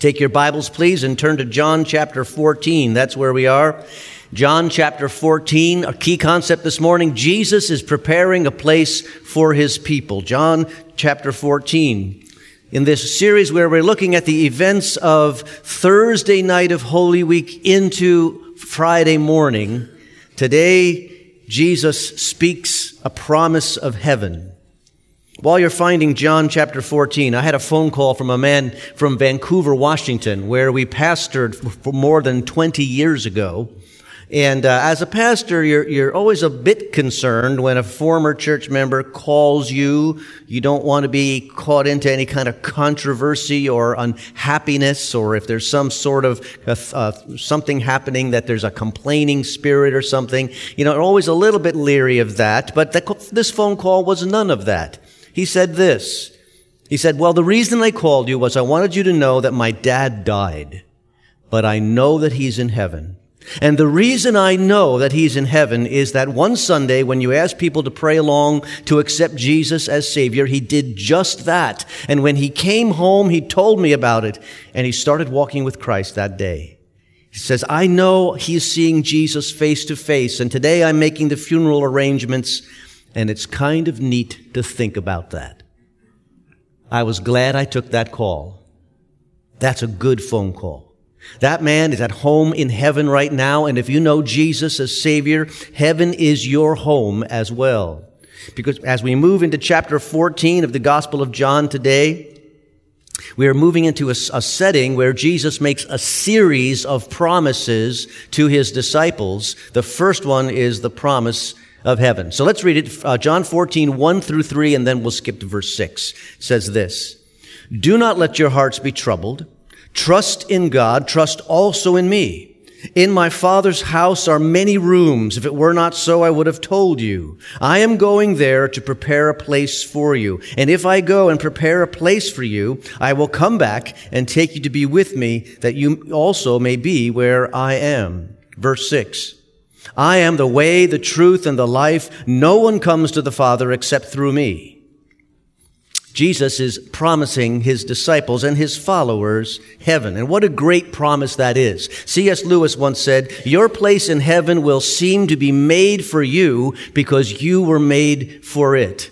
Take your Bibles, please, and turn to John chapter 14. That's where we are. John chapter 14, a key concept this morning. Jesus is preparing a place for his people. John chapter 14. In this series where we're looking at the events of Thursday night of Holy Week into Friday morning, today Jesus speaks a promise of heaven. While you're finding John chapter 14, I had a phone call from a man from Vancouver, Washington, where we pastored for more than 20 years ago. And uh, as a pastor, you're, you're always a bit concerned when a former church member calls you. You don't want to be caught into any kind of controversy or unhappiness, or if there's some sort of uh, uh, something happening that there's a complaining spirit or something. You know, always a little bit leery of that. But this phone call was none of that. He said this. He said, well, the reason I called you was I wanted you to know that my dad died, but I know that he's in heaven. And the reason I know that he's in heaven is that one Sunday when you asked people to pray along to accept Jesus as Savior, he did just that. And when he came home, he told me about it and he started walking with Christ that day. He says, I know he's seeing Jesus face to face and today I'm making the funeral arrangements and it's kind of neat to think about that. I was glad I took that call. That's a good phone call. That man is at home in heaven right now, and if you know Jesus as Savior, heaven is your home as well. Because as we move into chapter 14 of the Gospel of John today, we are moving into a, a, setting where Jesus makes a series of promises to his disciples. The first one is the promise of heaven. So let's read it. Uh, John 14, 1 through 3, and then we'll skip to verse 6. It says this. Do not let your hearts be troubled. Trust in God. Trust also in me. In my Father's house are many rooms. If it were not so, I would have told you. I am going there to prepare a place for you. And if I go and prepare a place for you, I will come back and take you to be with me, that you also may be where I am. Verse 6. I am the way, the truth, and the life. No one comes to the Father except through me. Jesus is promising his disciples and his followers heaven. And what a great promise that is. C.S. Lewis once said, Your place in heaven will seem to be made for you because you were made for it.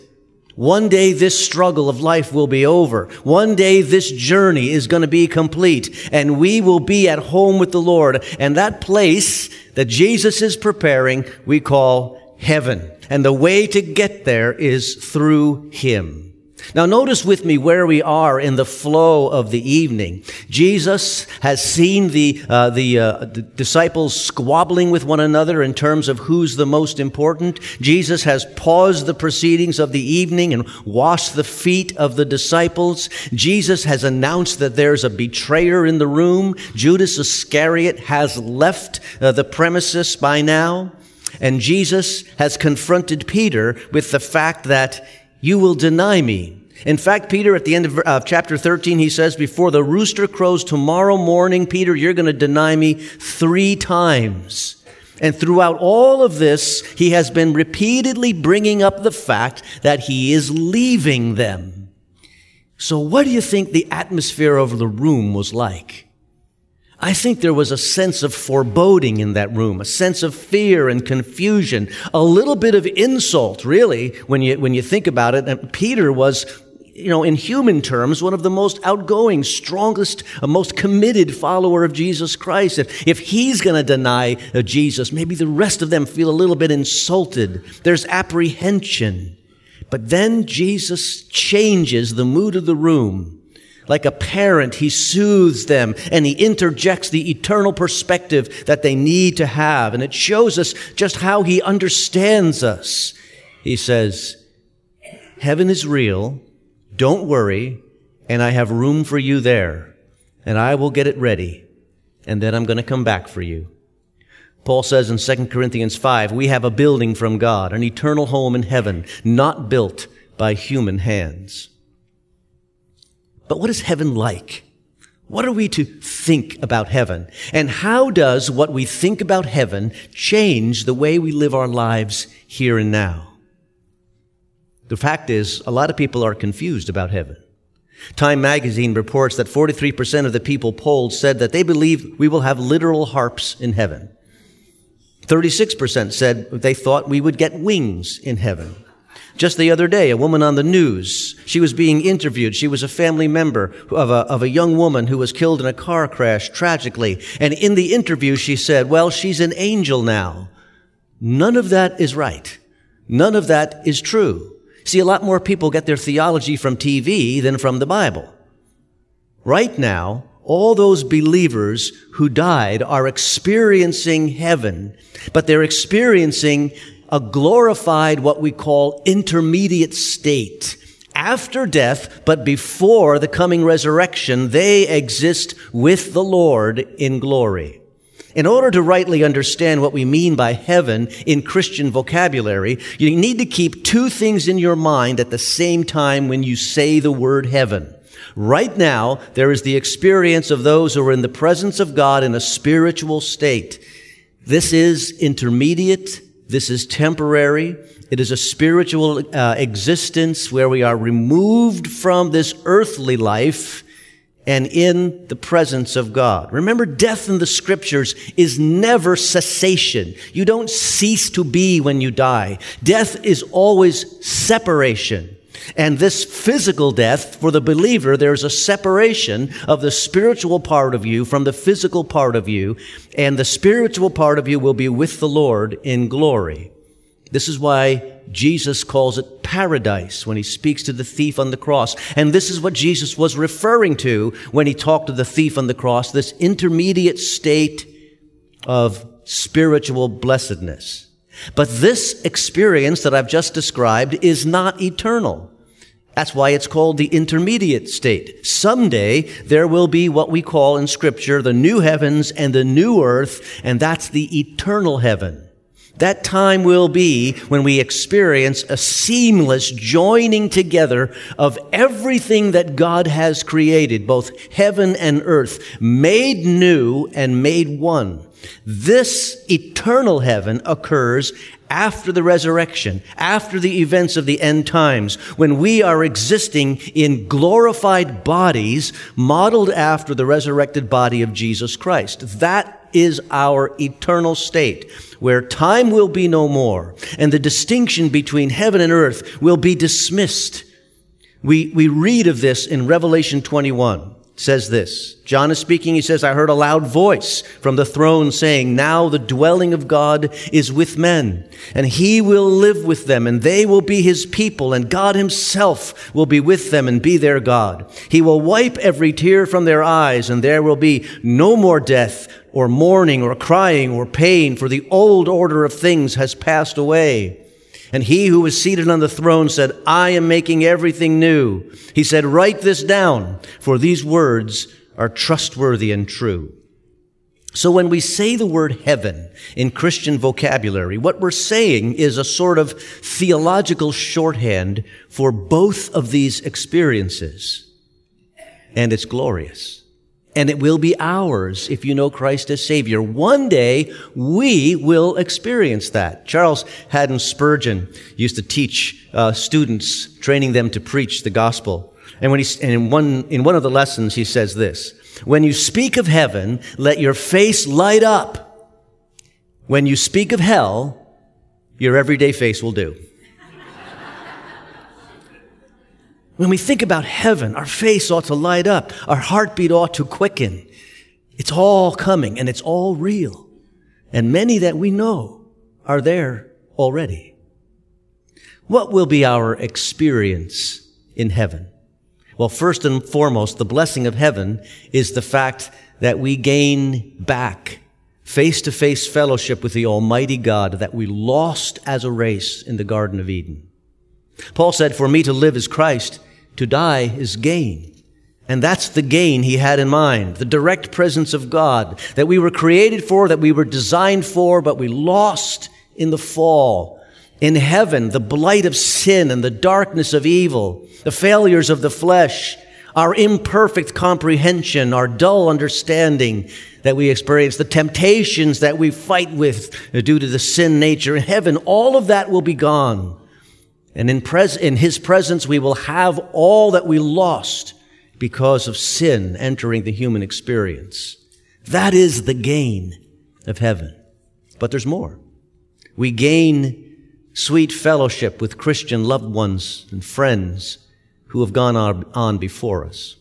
One day this struggle of life will be over. One day this journey is going to be complete and we will be at home with the Lord. And that place that Jesus is preparing, we call heaven. And the way to get there is through Him. Now notice with me where we are in the flow of the evening. Jesus has seen the, uh, the, uh, the, disciples squabbling with one another in terms of who's the most important. Jesus has paused the proceedings of the evening and washed the feet of the disciples. Jesus has announced that there's a betrayer in the room. Judas Iscariot has left uh, the premises by now. And Jesus has confronted Peter with the fact that you will deny me. In fact, Peter, at the end of uh, chapter 13, he says, Before the rooster crows tomorrow morning, Peter, you're going to deny me three times. And throughout all of this, he has been repeatedly bringing up the fact that he is leaving them. So, what do you think the atmosphere of the room was like? I think there was a sense of foreboding in that room, a sense of fear and confusion, a little bit of insult, really, when you, when you think about it. And Peter was, you know, in human terms, one of the most outgoing, strongest, uh, most committed follower of Jesus Christ. If, if he's going to deny uh, Jesus, maybe the rest of them feel a little bit insulted. There's apprehension. But then Jesus changes the mood of the room like a parent, he soothes them and he interjects the eternal perspective that they need to have. And it shows us just how he understands us. He says, heaven is real. Don't worry. And I have room for you there. And I will get it ready. And then I'm going to come back for you. Paul says in 2 Corinthians 5, we have a building from God, an eternal home in heaven, not built by human hands. But what is heaven like? What are we to think about heaven? And how does what we think about heaven change the way we live our lives here and now? The fact is, a lot of people are confused about heaven. Time magazine reports that 43% of the people polled said that they believe we will have literal harps in heaven. 36% said they thought we would get wings in heaven. Just the other day, a woman on the news, she was being interviewed. She was a family member of a, of a young woman who was killed in a car crash tragically. And in the interview, she said, well, she's an angel now. None of that is right. None of that is true. See, a lot more people get their theology from TV than from the Bible. Right now, all those believers who died are experiencing heaven, but they're experiencing a glorified, what we call intermediate state. After death, but before the coming resurrection, they exist with the Lord in glory. In order to rightly understand what we mean by heaven in Christian vocabulary, you need to keep two things in your mind at the same time when you say the word heaven. Right now, there is the experience of those who are in the presence of God in a spiritual state. This is intermediate this is temporary. It is a spiritual uh, existence where we are removed from this earthly life and in the presence of God. Remember, death in the scriptures is never cessation. You don't cease to be when you die. Death is always separation. And this physical death, for the believer, there's a separation of the spiritual part of you from the physical part of you, and the spiritual part of you will be with the Lord in glory. This is why Jesus calls it paradise when he speaks to the thief on the cross. And this is what Jesus was referring to when he talked to the thief on the cross, this intermediate state of spiritual blessedness. But this experience that I've just described is not eternal. That's why it's called the intermediate state. Someday there will be what we call in scripture the new heavens and the new earth, and that's the eternal heaven. That time will be when we experience a seamless joining together of everything that God has created, both heaven and earth, made new and made one. This eternal heaven occurs after the resurrection, after the events of the end times, when we are existing in glorified bodies modeled after the resurrected body of Jesus Christ. That is our eternal state, where time will be no more, and the distinction between heaven and earth will be dismissed. We, we read of this in Revelation 21 says this. John is speaking. He says, I heard a loud voice from the throne saying, now the dwelling of God is with men and he will live with them and they will be his people and God himself will be with them and be their God. He will wipe every tear from their eyes and there will be no more death or mourning or crying or pain for the old order of things has passed away. And he who was seated on the throne said, I am making everything new. He said, write this down, for these words are trustworthy and true. So when we say the word heaven in Christian vocabulary, what we're saying is a sort of theological shorthand for both of these experiences. And it's glorious and it will be ours if you know Christ as Savior. One day we will experience that. Charles Haddon Spurgeon used to teach uh, students, training them to preach the gospel. And when he, and in one, in one of the lessons, he says this, when you speak of heaven, let your face light up. When you speak of hell, your everyday face will do. When we think about heaven, our face ought to light up. Our heartbeat ought to quicken. It's all coming and it's all real. And many that we know are there already. What will be our experience in heaven? Well, first and foremost, the blessing of heaven is the fact that we gain back face to face fellowship with the Almighty God that we lost as a race in the Garden of Eden. Paul said, For me to live is Christ to die is gain. And that's the gain he had in mind. The direct presence of God that we were created for, that we were designed for, but we lost in the fall. In heaven, the blight of sin and the darkness of evil, the failures of the flesh, our imperfect comprehension, our dull understanding that we experience, the temptations that we fight with due to the sin nature in heaven, all of that will be gone. And in, pres- in his presence, we will have all that we lost because of sin entering the human experience. That is the gain of heaven. But there's more. We gain sweet fellowship with Christian loved ones and friends who have gone on before us.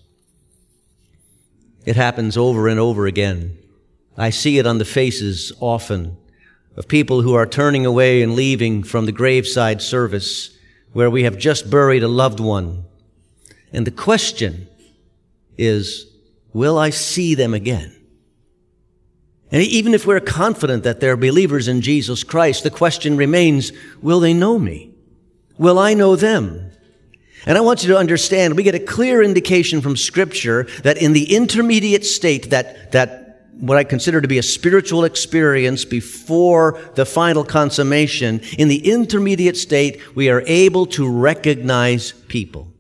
It happens over and over again. I see it on the faces often of people who are turning away and leaving from the graveside service where we have just buried a loved one. And the question is, will I see them again? And even if we're confident that they're believers in Jesus Christ, the question remains, will they know me? Will I know them? And I want you to understand, we get a clear indication from scripture that in the intermediate state, that, that what I consider to be a spiritual experience before the final consummation, in the intermediate state, we are able to recognize people.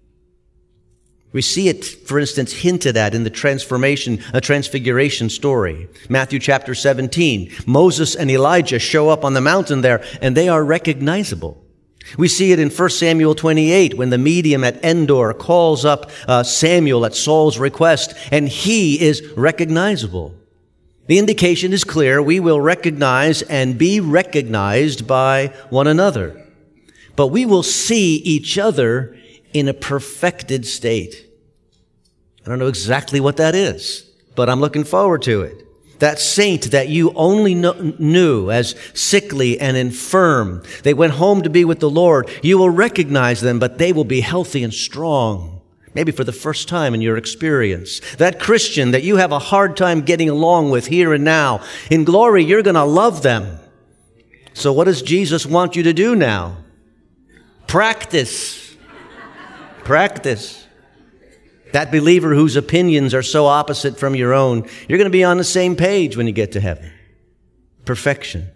We see it, for instance, hinted at in the transformation, a transfiguration story. Matthew chapter 17. Moses and Elijah show up on the mountain there and they are recognizable. We see it in 1 Samuel 28 when the medium at Endor calls up uh, Samuel at Saul's request and he is recognizable. The indication is clear. We will recognize and be recognized by one another. But we will see each other in a perfected state. I don't know exactly what that is, but I'm looking forward to it. That saint that you only knew as sickly and infirm, they went home to be with the Lord. You will recognize them, but they will be healthy and strong. Maybe for the first time in your experience. That Christian that you have a hard time getting along with here and now. In glory, you're going to love them. So what does Jesus want you to do now? Practice. Practice. That believer whose opinions are so opposite from your own, you're going to be on the same page when you get to heaven. Perfection.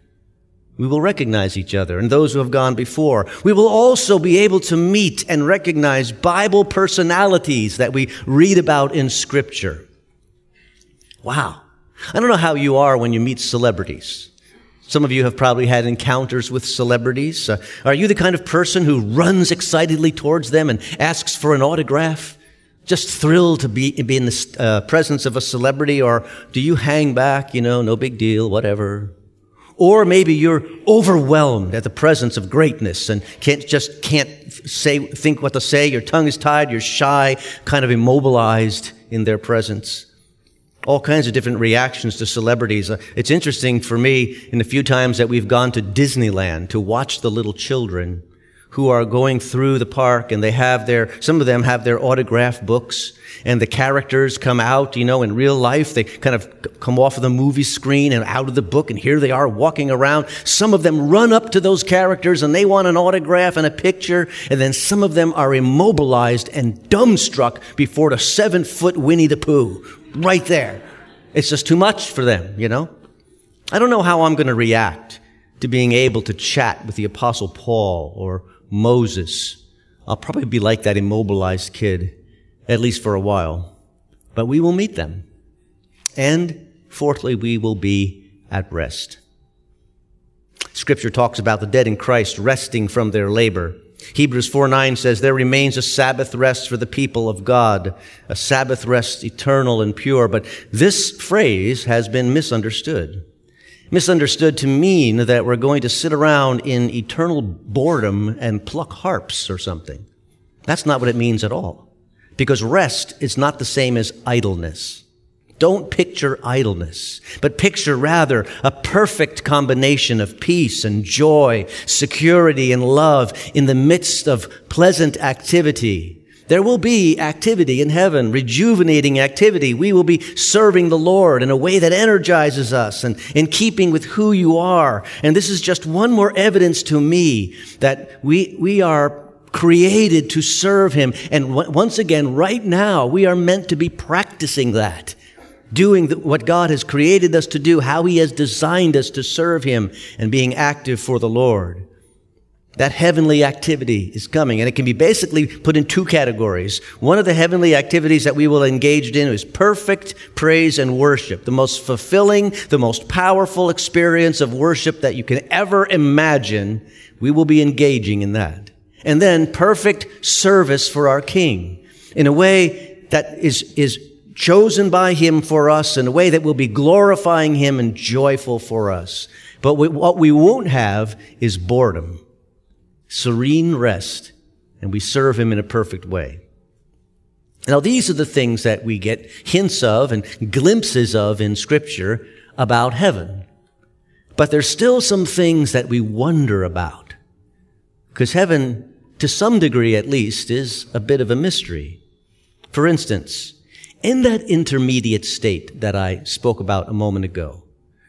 We will recognize each other and those who have gone before. We will also be able to meet and recognize Bible personalities that we read about in Scripture. Wow. I don't know how you are when you meet celebrities. Some of you have probably had encounters with celebrities. Uh, are you the kind of person who runs excitedly towards them and asks for an autograph? just thrilled to be, be in the uh, presence of a celebrity, or do you hang back, you know, no big deal, whatever? Or maybe you're overwhelmed at the presence of greatness and can't just can't say think what to say. Your tongue is tied. You're shy, kind of immobilized in their presence. All kinds of different reactions to celebrities. Uh, it's interesting for me in the few times that we've gone to Disneyland to watch the little children who are going through the park and they have their, some of them have their autograph books and the characters come out, you know, in real life. They kind of come off of the movie screen and out of the book and here they are walking around. Some of them run up to those characters and they want an autograph and a picture. And then some of them are immobilized and dumbstruck before the seven foot Winnie the Pooh right there. It's just too much for them, you know? I don't know how I'm going to react to being able to chat with the apostle Paul or Moses. I'll probably be like that immobilized kid, at least for a while. But we will meet them. And fourthly, we will be at rest. Scripture talks about the dead in Christ resting from their labor. Hebrews 4 9 says, There remains a Sabbath rest for the people of God, a Sabbath rest eternal and pure. But this phrase has been misunderstood misunderstood to mean that we're going to sit around in eternal boredom and pluck harps or something. That's not what it means at all. Because rest is not the same as idleness. Don't picture idleness, but picture rather a perfect combination of peace and joy, security and love in the midst of pleasant activity there will be activity in heaven, rejuvenating activity. We will be serving the Lord in a way that energizes us and in keeping with who you are. And this is just one more evidence to me that we, we are created to serve Him. And once again, right now, we are meant to be practicing that doing what God has created us to do, how He has designed us to serve Him, and being active for the Lord. That heavenly activity is coming, and it can be basically put in two categories. One of the heavenly activities that we will engage in is perfect praise and worship, the most fulfilling, the most powerful experience of worship that you can ever imagine. We will be engaging in that. And then perfect service for our King in a way that is, is chosen by Him for us in a way that will be glorifying Him and joyful for us. But we, what we won't have is boredom, serene rest, and we serve Him in a perfect way. Now, these are the things that we get hints of and glimpses of in Scripture about heaven. But there's still some things that we wonder about. Because heaven, to some degree at least, is a bit of a mystery. For instance, in that intermediate state that I spoke about a moment ago,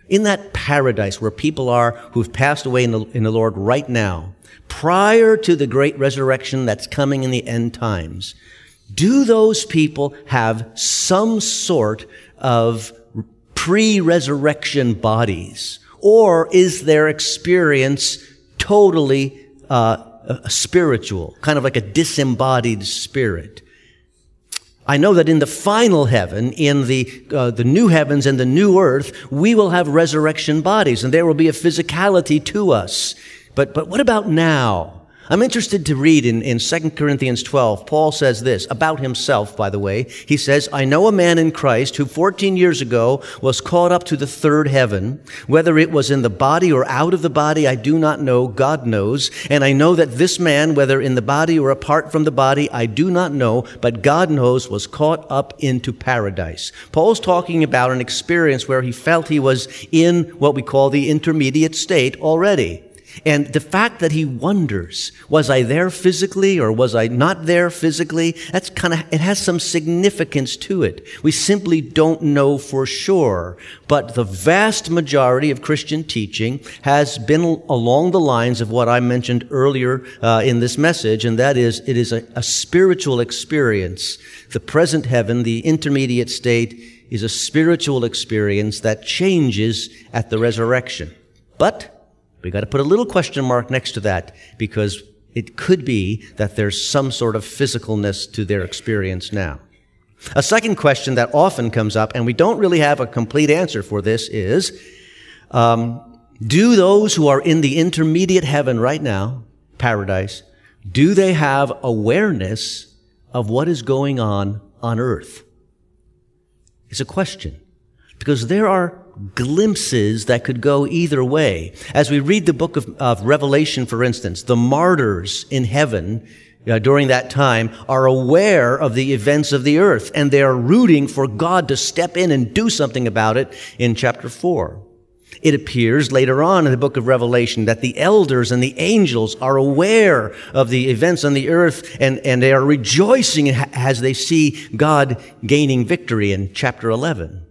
in that paradise where people are who've passed away in the, in the Lord right now, prior to the great resurrection that's coming in the end times, do those people have some sort of pre-resurrection bodies? Or is their experience totally uh, spiritual, kind of like a disembodied spirit? I know that in the final heaven, in the, uh, the new heavens and the new earth, we will have resurrection bodies and there will be a physicality to us. But, but what about now? I'm interested to read in, in 2 Corinthians 12. Paul says this about himself, by the way. He says, I know a man in Christ who 14 years ago was caught up to the third heaven. Whether it was in the body or out of the body, I do not know. God knows. And I know that this man, whether in the body or apart from the body, I do not know, but God knows, was caught up into paradise. Paul's talking about an experience where he felt he was in what we call the intermediate state already. And the fact that he wonders, was I there physically or was I not there physically? That's kind of, it has some significance to it. We simply don't know for sure. But the vast majority of Christian teaching has been along the lines of what I mentioned earlier uh, in this message, and that is, it is a, a spiritual experience. The present heaven, the intermediate state, is a spiritual experience that changes at the resurrection. But we got to put a little question mark next to that because it could be that there's some sort of physicalness to their experience now. A second question that often comes up, and we don't really have a complete answer for this, is um, do those who are in the intermediate heaven right now, paradise, do they have awareness of what is going on on earth? It's a question. Because there are glimpses that could go either way. As we read the book of, of Revelation, for instance, the martyrs in heaven uh, during that time are aware of the events of the earth and they are rooting for God to step in and do something about it in chapter 4. It appears later on in the book of Revelation that the elders and the angels are aware of the events on the earth and, and they are rejoicing as they see God gaining victory in chapter 11.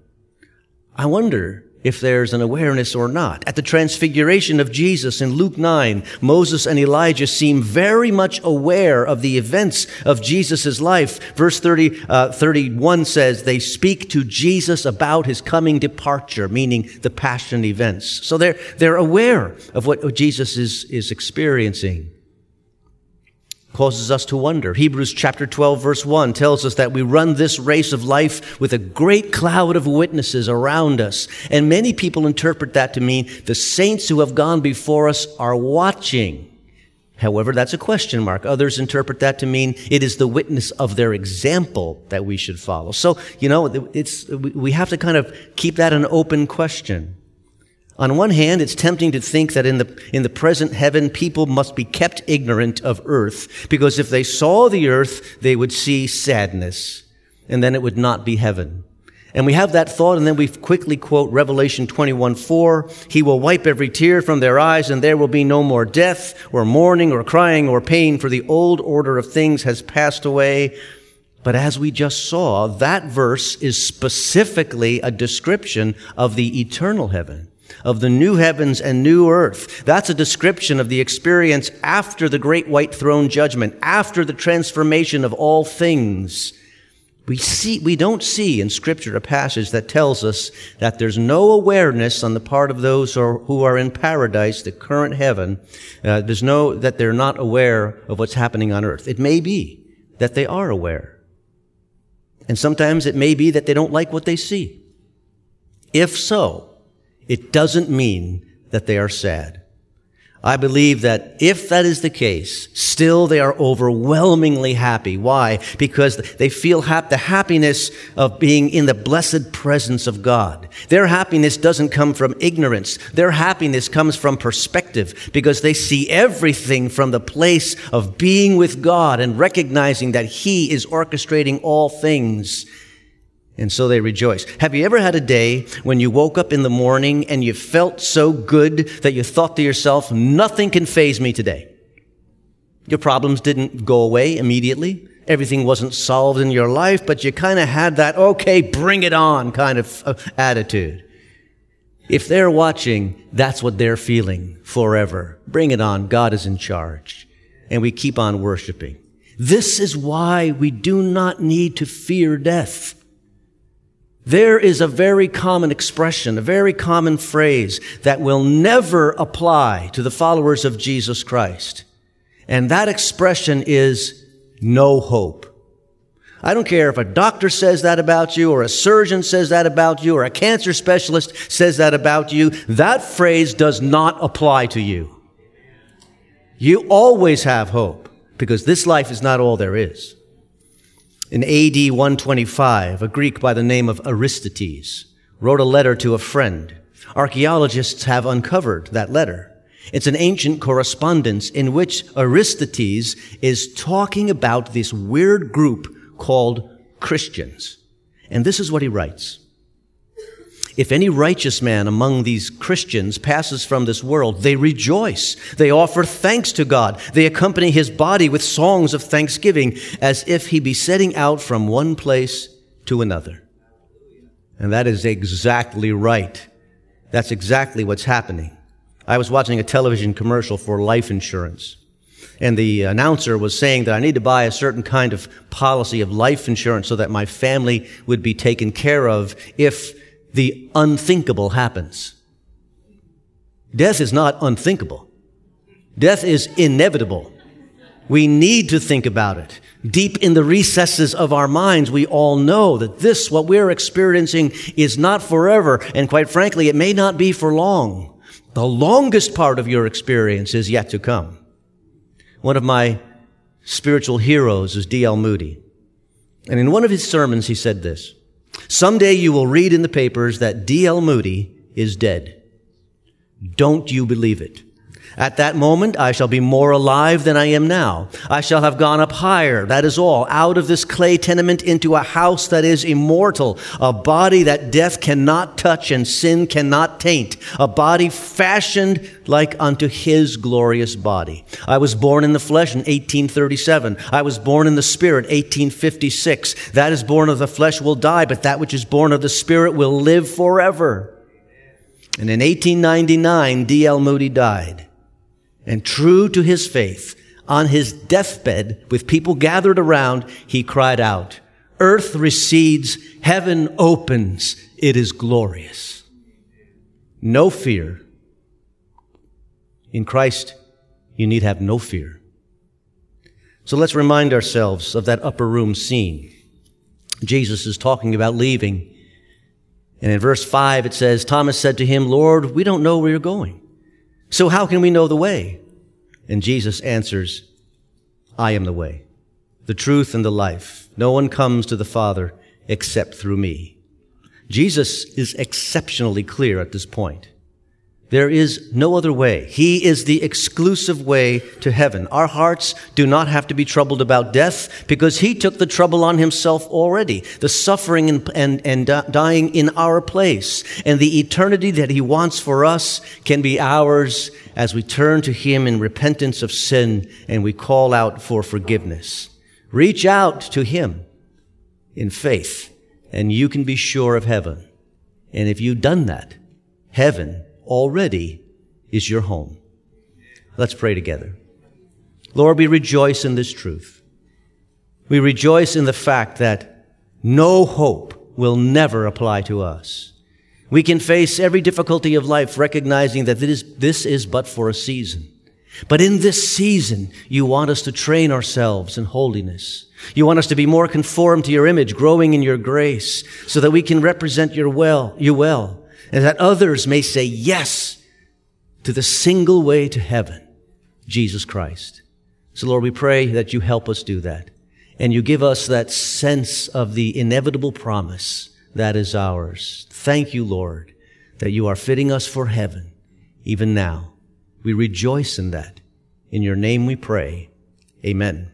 I wonder if there's an awareness or not. At the transfiguration of Jesus in Luke 9, Moses and Elijah seem very much aware of the events of Jesus' life. Verse 30, uh, 31 says they speak to Jesus about his coming departure, meaning the passion events. So they're, they're aware of what Jesus is, is experiencing causes us to wonder. Hebrews chapter 12 verse 1 tells us that we run this race of life with a great cloud of witnesses around us. And many people interpret that to mean the saints who have gone before us are watching. However, that's a question mark. Others interpret that to mean it is the witness of their example that we should follow. So, you know, it's, we have to kind of keep that an open question. On one hand, it's tempting to think that in the, in the present heaven, people must be kept ignorant of earth, because if they saw the earth, they would see sadness, and then it would not be heaven. And we have that thought, and then we quickly quote Revelation 21 4. He will wipe every tear from their eyes, and there will be no more death, or mourning, or crying, or pain, for the old order of things has passed away. But as we just saw, that verse is specifically a description of the eternal heaven of the new heavens and new earth. That's a description of the experience after the great white throne judgment, after the transformation of all things. We see, we don't see in scripture a passage that tells us that there's no awareness on the part of those who are, who are in paradise, the current heaven. Uh, there's no, that they're not aware of what's happening on earth. It may be that they are aware. And sometimes it may be that they don't like what they see. If so, it doesn't mean that they are sad. I believe that if that is the case, still they are overwhelmingly happy. Why? Because they feel the happiness of being in the blessed presence of God. Their happiness doesn't come from ignorance. Their happiness comes from perspective because they see everything from the place of being with God and recognizing that He is orchestrating all things and so they rejoice. Have you ever had a day when you woke up in the morning and you felt so good that you thought to yourself, nothing can faze me today? Your problems didn't go away immediately. Everything wasn't solved in your life, but you kind of had that, okay, bring it on kind of uh, attitude. If they're watching, that's what they're feeling forever. Bring it on. God is in charge. And we keep on worshiping. This is why we do not need to fear death. There is a very common expression, a very common phrase that will never apply to the followers of Jesus Christ. And that expression is no hope. I don't care if a doctor says that about you or a surgeon says that about you or a cancer specialist says that about you. That phrase does not apply to you. You always have hope because this life is not all there is. In AD 125, a Greek by the name of Aristides wrote a letter to a friend. Archaeologists have uncovered that letter. It's an ancient correspondence in which Aristides is talking about this weird group called Christians. And this is what he writes. If any righteous man among these Christians passes from this world, they rejoice. They offer thanks to God. They accompany his body with songs of thanksgiving as if he be setting out from one place to another. And that is exactly right. That's exactly what's happening. I was watching a television commercial for life insurance. And the announcer was saying that I need to buy a certain kind of policy of life insurance so that my family would be taken care of if the unthinkable happens. Death is not unthinkable. Death is inevitable. We need to think about it. Deep in the recesses of our minds, we all know that this, what we're experiencing, is not forever. And quite frankly, it may not be for long. The longest part of your experience is yet to come. One of my spiritual heroes is D.L. Moody. And in one of his sermons, he said this. Someday you will read in the papers that D.L. Moody is dead. Don't you believe it? At that moment, I shall be more alive than I am now. I shall have gone up higher, that is all, out of this clay tenement into a house that is immortal, a body that death cannot touch and sin cannot taint, a body fashioned like unto his glorious body. I was born in the flesh in 1837. I was born in the spirit, 1856. That is born of the flesh will die, but that which is born of the spirit will live forever. And in 1899, D.L. Moody died. And true to his faith, on his deathbed, with people gathered around, he cried out, Earth recedes, heaven opens, it is glorious. No fear. In Christ, you need have no fear. So let's remind ourselves of that upper room scene. Jesus is talking about leaving. And in verse 5, it says, Thomas said to him, Lord, we don't know where you're going. So how can we know the way? And Jesus answers, I am the way, the truth, and the life. No one comes to the Father except through me. Jesus is exceptionally clear at this point. There is no other way. He is the exclusive way to heaven. Our hearts do not have to be troubled about death because He took the trouble on Himself already. The suffering and, and, and dying in our place. And the eternity that He wants for us can be ours as we turn to Him in repentance of sin and we call out for forgiveness. Reach out to Him in faith and you can be sure of heaven. And if you've done that, heaven already is your home. Let's pray together. Lord, we rejoice in this truth. We rejoice in the fact that no hope will never apply to us. We can face every difficulty of life recognizing that this, this is but for a season. But in this season, you want us to train ourselves in holiness. You want us to be more conformed to your image, growing in your grace, so that we can represent your well, you well, and that others may say yes to the single way to heaven, Jesus Christ. So Lord, we pray that you help us do that. And you give us that sense of the inevitable promise that is ours. Thank you, Lord, that you are fitting us for heaven even now. We rejoice in that. In your name we pray. Amen.